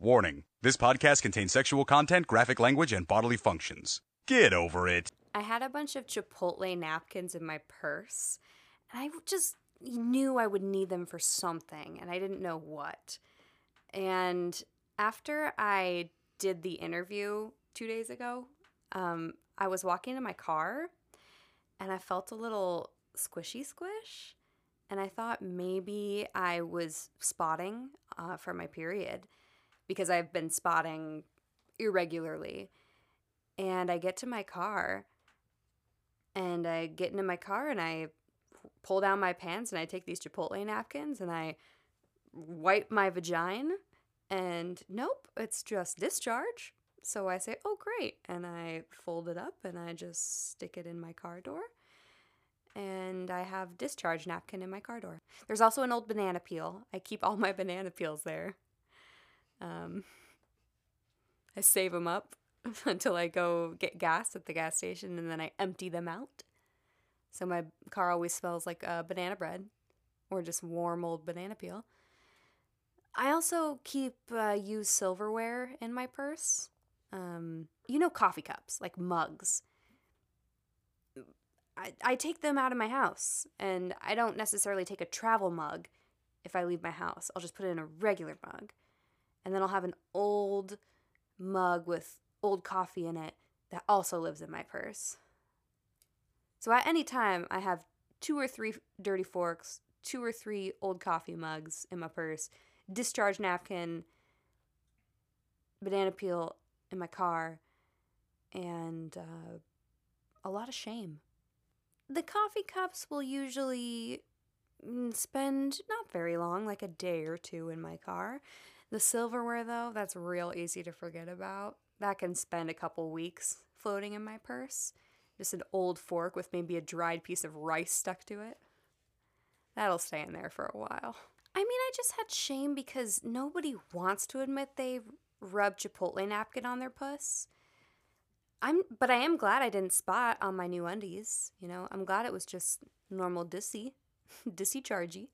Warning this podcast contains sexual content, graphic language, and bodily functions. Get over it. I had a bunch of Chipotle napkins in my purse, and I just knew I would need them for something, and I didn't know what. And after I did the interview two days ago, um, I was walking to my car, and I felt a little squishy squish, and I thought maybe I was spotting uh, for my period because I've been spotting irregularly. And I get to my car and I get into my car and I pull down my pants and I take these Chipotle napkins and I wipe my vagina and nope, it's just discharge. So I say, oh, great. And I fold it up and I just stick it in my car door. And I have discharge napkin in my car door. There's also an old banana peel. I keep all my banana peels there. Um, I save them up until I go get gas at the gas station and then I empty them out. So my car always smells like uh, banana bread or just warm old banana peel. I also keep uh, used silverware in my purse. Um, you know, coffee cups, like mugs. I, I take them out of my house and I don't necessarily take a travel mug if I leave my house. I'll just put it in a regular mug and then I'll have an old mug with old coffee in it that also lives in my purse. So at any time, I have two or three dirty forks, two or three old coffee mugs in my purse, discharge napkin, banana peel in my car, and uh, a lot of shame. The coffee cups will usually mm, spend not very long, like a day or two in my car. The silverware, though, that's real easy to forget about. That can spend a couple weeks floating in my purse. Just an old fork with maybe a dried piece of rice stuck to it. That'll stay in there for a while. I mean, I just had shame because nobody wants to admit they rubbed Chipotle napkin on their puss. I'm, but I am glad I didn't spot on my new undies. You know, I'm glad it was just normal dissy, dissy chargy.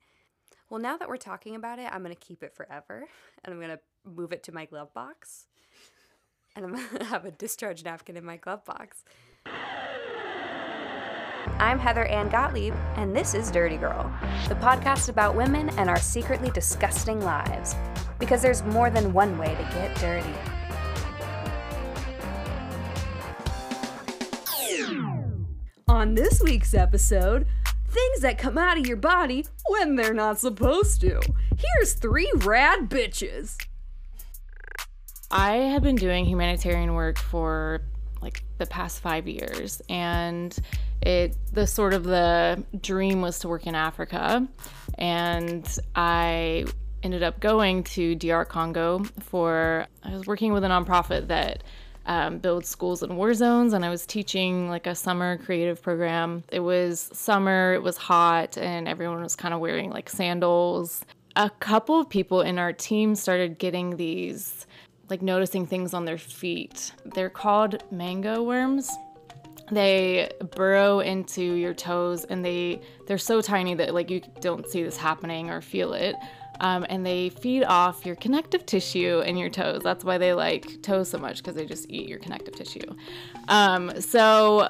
Well, now that we're talking about it, I'm going to keep it forever and I'm going to move it to my glove box. And I'm going to have a discharge napkin in my glove box. I'm Heather Ann Gottlieb, and this is Dirty Girl, the podcast about women and our secretly disgusting lives. Because there's more than one way to get dirty. On this week's episode, things that come out of your body when they're not supposed to. Here's three rad bitches. I have been doing humanitarian work for like the past five years, and it the sort of the dream was to work in Africa, and I ended up going to DR Congo for I was working with a nonprofit that um, build schools in war zones, and I was teaching like a summer creative program. It was summer, it was hot, and everyone was kind of wearing like sandals. A couple of people in our team started getting these, like noticing things on their feet. They're called mango worms they burrow into your toes and they they're so tiny that like you don't see this happening or feel it um, and they feed off your connective tissue and your toes. That's why they like toes so much because they just eat your connective tissue. Um, so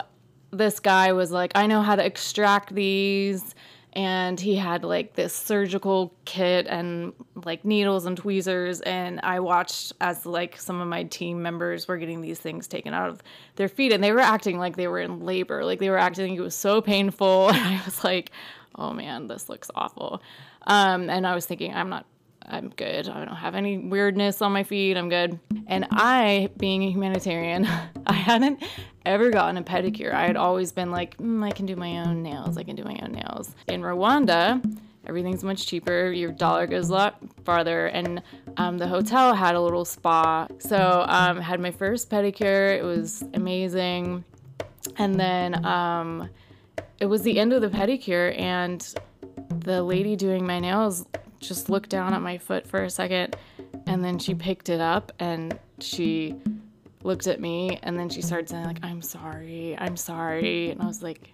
this guy was like, I know how to extract these. And he had like this surgical kit and like needles and tweezers. And I watched as like some of my team members were getting these things taken out of their feet and they were acting like they were in labor. Like they were acting like it was so painful. And I was like, oh man, this looks awful. Um, and I was thinking, I'm not, I'm good. I don't have any weirdness on my feet. I'm good. And I, being a humanitarian, I hadn't ever gotten a pedicure. I had always been like, mm, I can do my own nails. I can do my own nails. In Rwanda, everything's much cheaper. Your dollar goes a lot farther. And um, the hotel had a little spa. So um, had my first pedicure. It was amazing. And then um, it was the end of the pedicure, and the lady doing my nails just looked down at my foot for a second, and then she picked it up and she looked at me, and then she started saying like, "I'm sorry, I'm sorry," and I was like,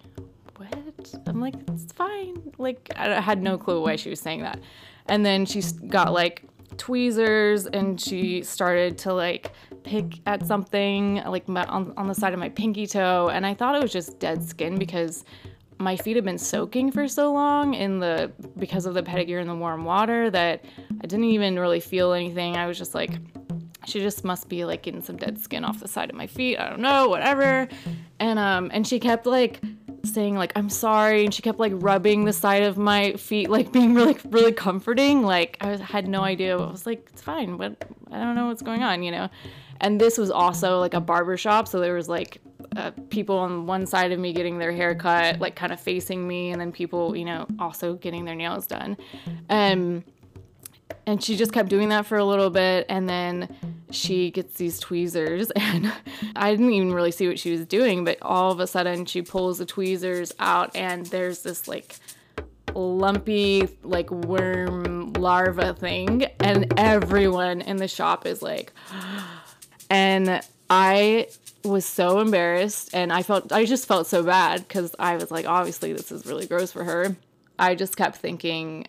"What?" I'm like, "It's fine." Like I had no clue why she was saying that, and then she got like tweezers and she started to like pick at something like on, on the side of my pinky toe and i thought it was just dead skin because my feet have been soaking for so long in the because of the pedicure in the warm water that i didn't even really feel anything. I was just like she just must be like getting some dead skin off the side of my feet. I don't know whatever. And um and she kept like saying like i'm sorry and she kept like rubbing the side of my feet like being really really comforting. Like i had no idea i was like it's fine. But i don't know what's going on you know? And this was also like a barber shop so there was like uh, people on one side of me getting their hair cut like kind of facing me and then people you know also getting their nails done. Um and she just kept doing that for a little bit and then she gets these tweezers and i didn't even really see what she was doing but all of a sudden she pulls the tweezers out and there's this like lumpy like worm larva thing and everyone in the shop is like and i was so embarrassed and i felt i just felt so bad because i was like obviously this is really gross for her i just kept thinking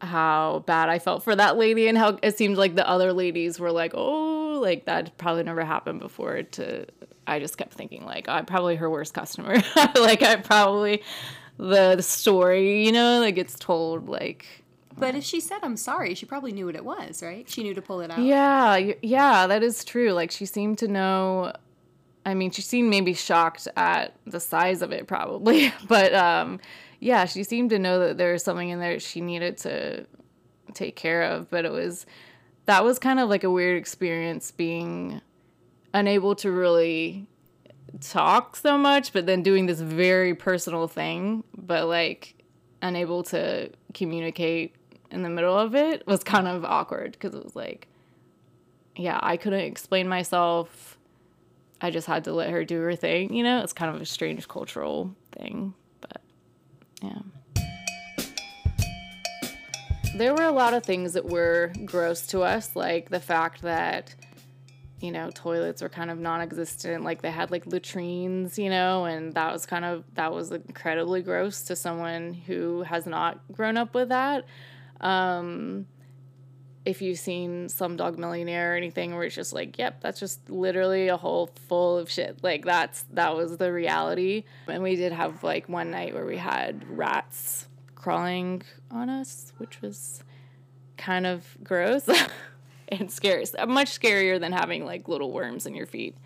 how bad I felt for that lady and how it seemed like the other ladies were like, oh, like that probably never happened before. To I just kept thinking like, I'm probably her worst customer. like I probably the, the story, you know, like it's told like. But if she said I'm sorry, she probably knew what it was, right? She knew to pull it out. Yeah, yeah, that is true. Like she seemed to know. I mean, she seemed maybe shocked at the size of it, probably, but um yeah, she seemed to know that there was something in there she needed to take care of, but it was that was kind of like a weird experience being unable to really talk so much, but then doing this very personal thing, but like unable to communicate in the middle of it was kind of awkward because it was like, yeah, I couldn't explain myself. I just had to let her do her thing, you know? It's kind of a strange cultural thing. But yeah. There were a lot of things that were gross to us, like the fact that, you know, toilets were kind of non existent. Like they had like latrines, you know, and that was kind of, that was incredibly gross to someone who has not grown up with that. Um, if you've seen Slumdog Millionaire or anything where it's just like, yep, that's just literally a hole full of shit. Like that's that was the reality. And we did have like one night where we had rats crawling on us, which was kind of gross and scary. Much scarier than having like little worms in your feet,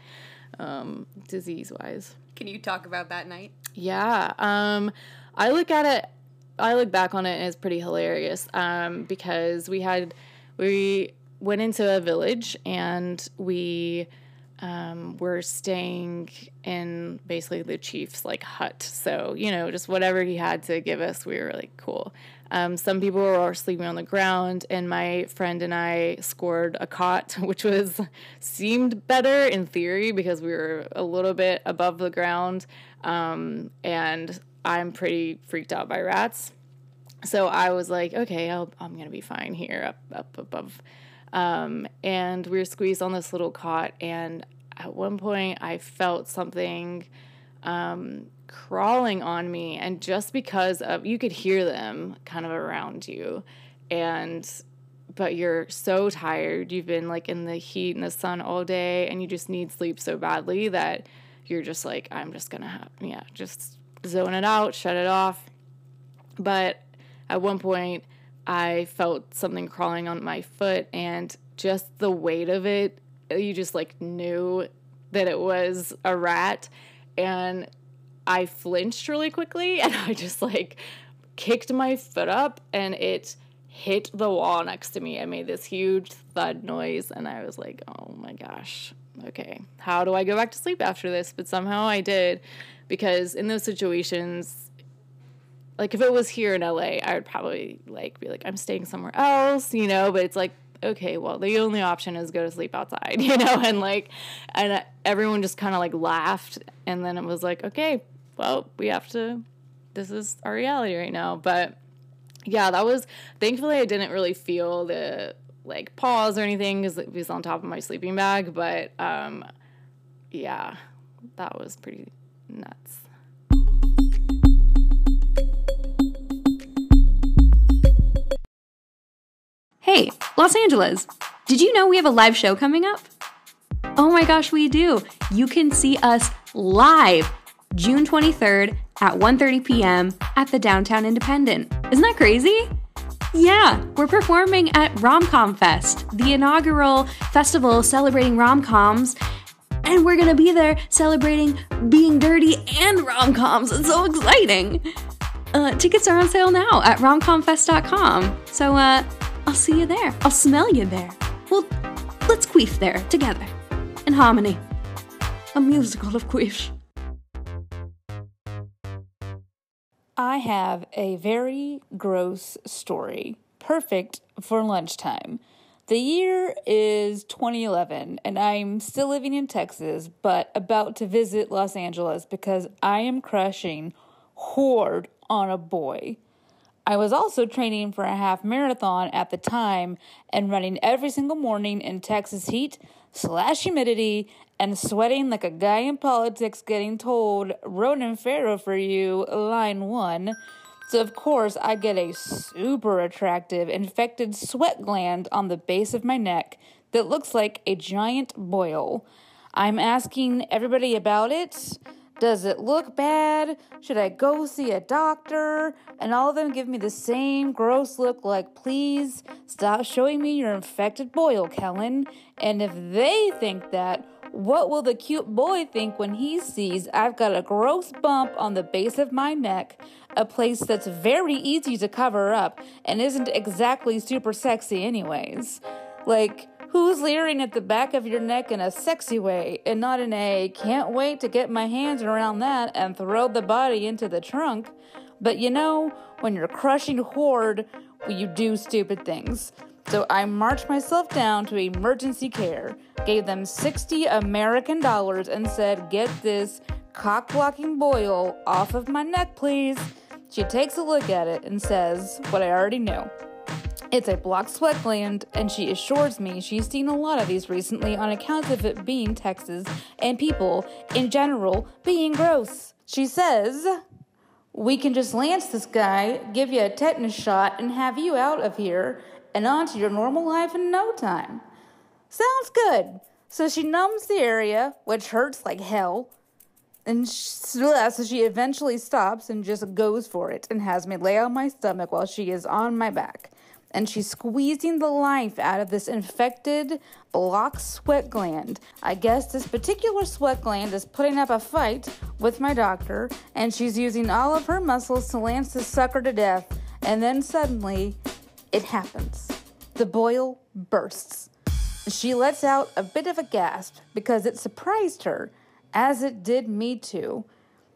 um, disease wise. Can you talk about that night? Yeah. Um, I look at it. I look back on it and it's pretty hilarious um, because we had we went into a village and we um, were staying in basically the chief's like hut. So, you know, just whatever he had to give us, we were like, cool. Um, some people were sleeping on the ground, and my friend and I scored a cot, which was seemed better in theory because we were a little bit above the ground. Um, and I'm pretty freaked out by rats. So I was like, okay, i am gonna be fine here, up up above. Um, and we were squeezed on this little cot, and at one point I felt something um, crawling on me, and just because of you could hear them kind of around you, and but you're so tired, you've been like in the heat and the sun all day, and you just need sleep so badly that you're just like, I'm just gonna have yeah, just zone it out, shut it off. But at one point, I felt something crawling on my foot, and just the weight of it, you just like knew that it was a rat. And I flinched really quickly, and I just like kicked my foot up, and it hit the wall next to me. I made this huge thud noise, and I was like, oh my gosh, okay, how do I go back to sleep after this? But somehow I did because in those situations, like if it was here in LA, I would probably like be like I'm staying somewhere else, you know, but it's like okay, well, the only option is go to sleep outside, you know, and like and uh, everyone just kind of like laughed and then it was like, okay, well, we have to this is our reality right now, but yeah, that was thankfully I didn't really feel the like paws or anything cuz it was on top of my sleeping bag, but um yeah, that was pretty nuts. Hey, Los Angeles, did you know we have a live show coming up? Oh my gosh, we do. You can see us live June 23rd at 1:30 p.m. at the Downtown Independent. Isn't that crazy? Yeah, we're performing at Romcom Fest, the inaugural festival celebrating rom-coms, and we're gonna be there celebrating being dirty and rom-coms. It's so exciting. Uh, tickets are on sale now at romcomfest.com. So uh, I'll see you there. I'll smell you there. Well, let's queef there together in harmony. A musical of queef. I have a very gross story, perfect for lunchtime. The year is 2011, and I'm still living in Texas, but about to visit Los Angeles because I am crushing hard on a boy. I was also training for a half marathon at the time and running every single morning in Texas heat slash humidity and sweating like a guy in politics getting told, Ronan Farrow for you, line one. So, of course, I get a super attractive infected sweat gland on the base of my neck that looks like a giant boil. I'm asking everybody about it. Does it look bad? Should I go see a doctor? And all of them give me the same gross look like, please stop showing me your infected boil, Kellen. And if they think that, what will the cute boy think when he sees I've got a gross bump on the base of my neck, a place that's very easy to cover up and isn't exactly super sexy, anyways? Like, who's leering at the back of your neck in a sexy way and not in a can't wait to get my hands around that and throw the body into the trunk? But you know, when you're crushing horde, you do stupid things. So I marched myself down to emergency care, gave them 60 American dollars, and said, Get this cock blocking boil off of my neck, please. She takes a look at it and says what I already knew. It's a blocked sweat gland, and she assures me she's seen a lot of these recently on account of it being Texas and people in general being gross. She says, We can just lance this guy, give you a tetanus shot, and have you out of here and on to your normal life in no time. Sounds good. So she numbs the area, which hurts like hell, and sh- so she eventually stops and just goes for it and has me lay on my stomach while she is on my back. And she's squeezing the life out of this infected block sweat gland. I guess this particular sweat gland is putting up a fight with my doctor, and she's using all of her muscles to lance the sucker to death. And then suddenly, it happens. The boil bursts. She lets out a bit of a gasp because it surprised her, as it did me too.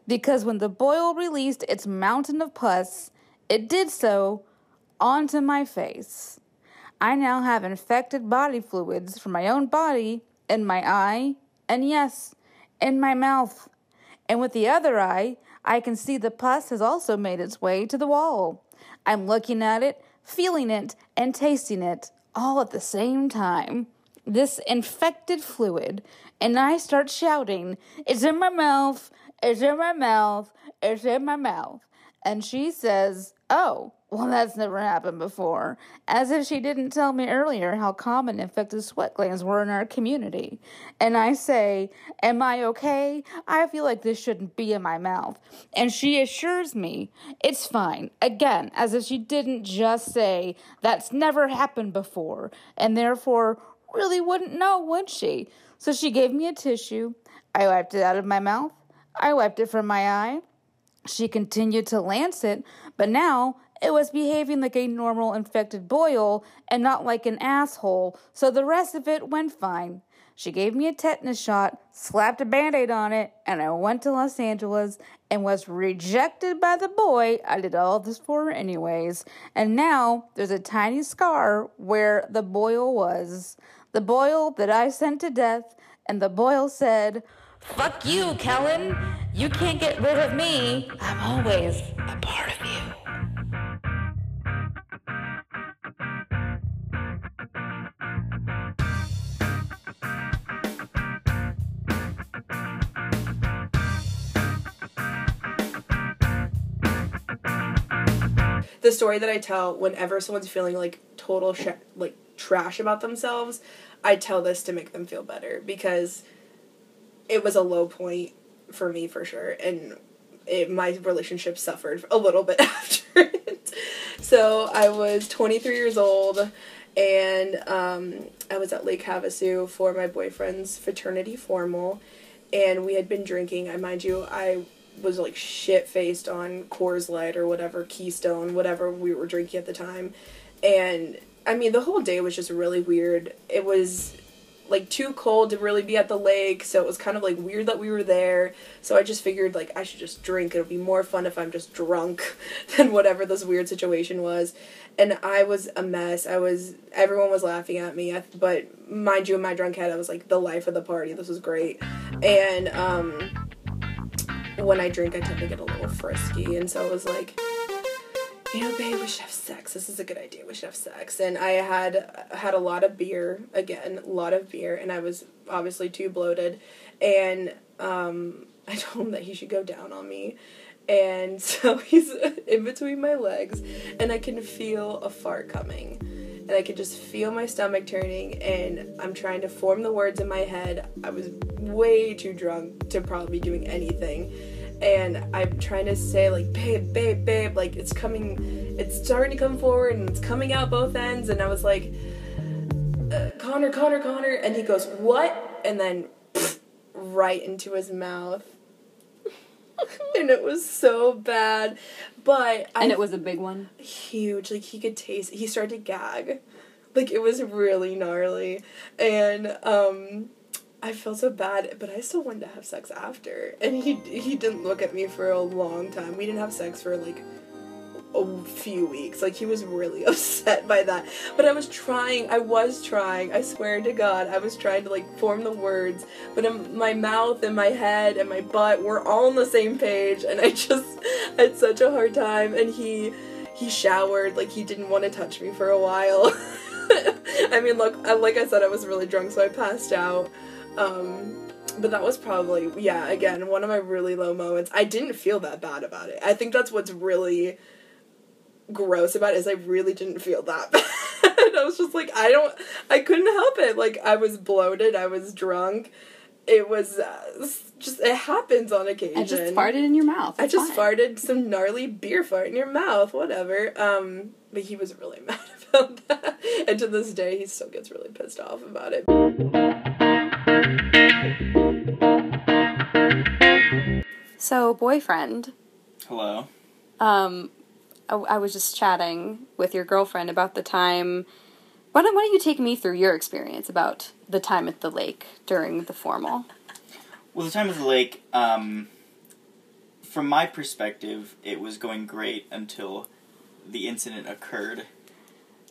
Because when the boil released its mountain of pus, it did so onto my face. I now have infected body fluids from my own body in my eye, and yes, in my mouth. And with the other eye, I can see the pus has also made its way to the wall. I'm looking at it feeling it, and tasting it all at the same time. This infected fluid, and I start shouting, It's in my mouth, it's in my mouth, it's in my mouth. And she says, Oh, well, that's never happened before. As if she didn't tell me earlier how common infected sweat glands were in our community. And I say, Am I okay? I feel like this shouldn't be in my mouth. And she assures me it's fine. Again, as if she didn't just say, That's never happened before. And therefore, really wouldn't know, would she? So she gave me a tissue. I wiped it out of my mouth. I wiped it from my eye. She continued to lance it, but now it was behaving like a normal infected boil and not like an asshole, so the rest of it went fine. She gave me a tetanus shot, slapped a band aid on it, and I went to Los Angeles and was rejected by the boy I did all this for, anyways. And now there's a tiny scar where the boil was. The boil that I sent to death, and the boil said, Fuck you, Kellen. You can't get rid of me. I'm always a part of you. the story that I tell whenever someone's feeling like total sh- like trash about themselves, I tell this to make them feel better because it was a low point for me for sure, and it, my relationship suffered a little bit after it. So I was 23 years old, and um, I was at Lake Havasu for my boyfriend's fraternity formal, and we had been drinking. I mind you, I was like shit faced on Coors Light or whatever Keystone, whatever we were drinking at the time, and I mean the whole day was just really weird. It was like too cold to really be at the lake, so it was kind of like weird that we were there. So I just figured like I should just drink. It'll be more fun if I'm just drunk than whatever this weird situation was. And I was a mess. I was everyone was laughing at me, but mind you, in my drunk head, I was like the life of the party. This was great. And um when I drink, I tend to get a little frisky, and so it was like you know, babe, we should have sex. This is a good idea. We should have sex. And I had had a lot of beer again, a lot of beer, and I was obviously too bloated. And um, I told him that he should go down on me. And so he's in between my legs, and I can feel a fart coming. And I can just feel my stomach turning, and I'm trying to form the words in my head. I was way too drunk to probably be doing anything and I'm trying to say like babe babe babe like it's coming it's starting to come forward and it's coming out both ends. And I was like uh, Connor Connor Connor and he goes what? And then pff, right into his mouth. And it was so bad. But And I, it was a big one. huge. Like he could taste he started to gag. Like it was really gnarly. And um I felt so bad, but I still wanted to have sex after. And he he didn't look at me for a long time. We didn't have sex for like a few weeks. Like he was really upset by that. But I was trying. I was trying. I swear to God, I was trying to like form the words. But in my mouth and my head and my butt were all on the same page, and I just had such a hard time. And he he showered like he didn't want to touch me for a while. I mean, look, like I said, I was really drunk, so I passed out. Um, but that was probably yeah again one of my really low moments. I didn't feel that bad about it. I think that's what's really gross about it is i really didn't feel that bad. I was just like i don't i couldn't help it. Like i was bloated. I was drunk. It was uh, just it happens on occasion I just farted in your mouth. I just fine. farted some gnarly beer fart in your mouth, whatever. Um, but he was really mad about that, and to this day, he still gets really pissed off about it. So, boyfriend, Hello. um, I, I was just chatting with your girlfriend about the time. Why don't, why don't you take me through your experience about the time at the lake during the formal? Well, the time at the lake, um, from my perspective, it was going great until the incident occurred.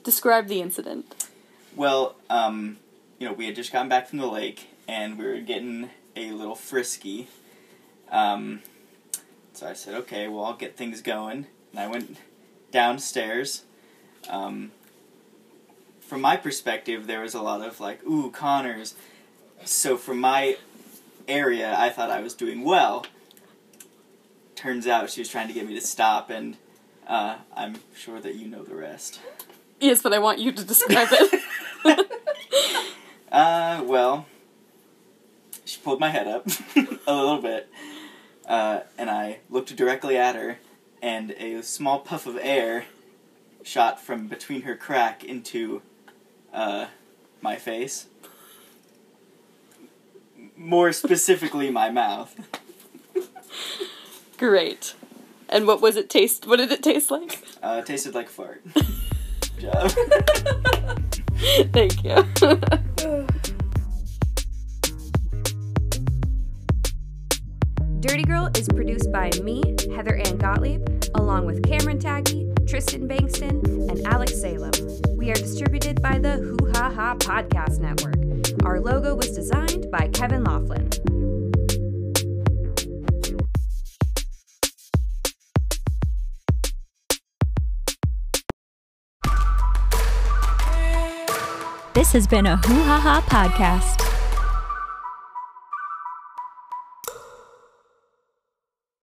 Describe the incident. Well, um, you know, we had just gotten back from the lake and we were getting a little frisky. Um, so I said, okay, well, I'll get things going. And I went downstairs. Um, from my perspective, there was a lot of like, ooh, Connors. So from my area, I thought I was doing well. Turns out she was trying to get me to stop, and uh, I'm sure that you know the rest. Yes, but I want you to describe it. Uh, well, she pulled my head up a little bit, uh, and I looked directly at her, and a small puff of air shot from between her crack into uh, my face. More specifically, my mouth. Great. And what was it taste? What did it taste like? Uh, it tasted like fart. Good job. Thank you. Dirty Girl is produced by me, Heather Ann Gottlieb, along with Cameron Taggy, Tristan Bankston, and Alex Salem. We are distributed by the Hoo Ha Ha Podcast Network. Our logo was designed by Kevin Laughlin. This has been a Hoo Ha Ha podcast.